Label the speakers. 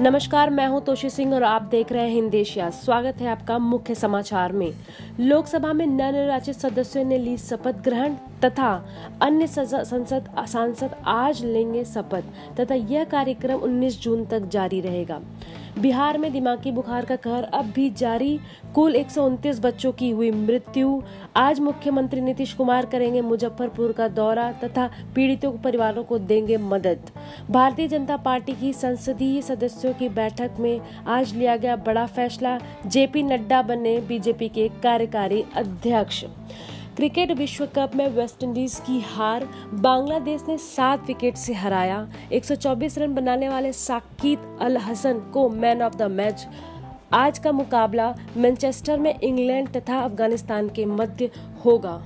Speaker 1: नमस्कार, मैं हूँ तोशी सिंह और आप देख रहे हैं हिंदेशिया स्वागत है आपका मुख्य समाचार में। लोकसभा में नवनिर्वाचित सदस्यों ने ली शपथ ग्रहण तथा अन्य संसद, सांसद आज लेंगे शपथ तथा यह कार्यक्रम 19 जून तक जारी रहेगा। बिहार में दिमागी बुखार का कहर अब भी जारी। कुल एक सौ उनतीस बच्चों की हुई मृत्यु। आज मुख्यमंत्री नीतीश कुमार करेंगे मुजफ्फरपुर का दौरा तथा पीड़ितों के परिवारों को देंगे मदद। भारतीय जनता पार्टी की संसदीय सदस्यों की बैठक में आज लिया गया बड़ा फैसला। जेपी नड्डा बने बीजेपी के कार्यकारी अध्यक्ष। क्रिकेट विश्व कप में वेस्टइंडीज की हार बांग्लादेश ने सात विकेट से हराया। 124 रन बनाने वाले साकित अल हसन को मैन ऑफ़ द मैच आज का मुकाबला मैनचेस्टर में इंग्लैंड तथा अफ़गानिस्तान के मध्य होगा।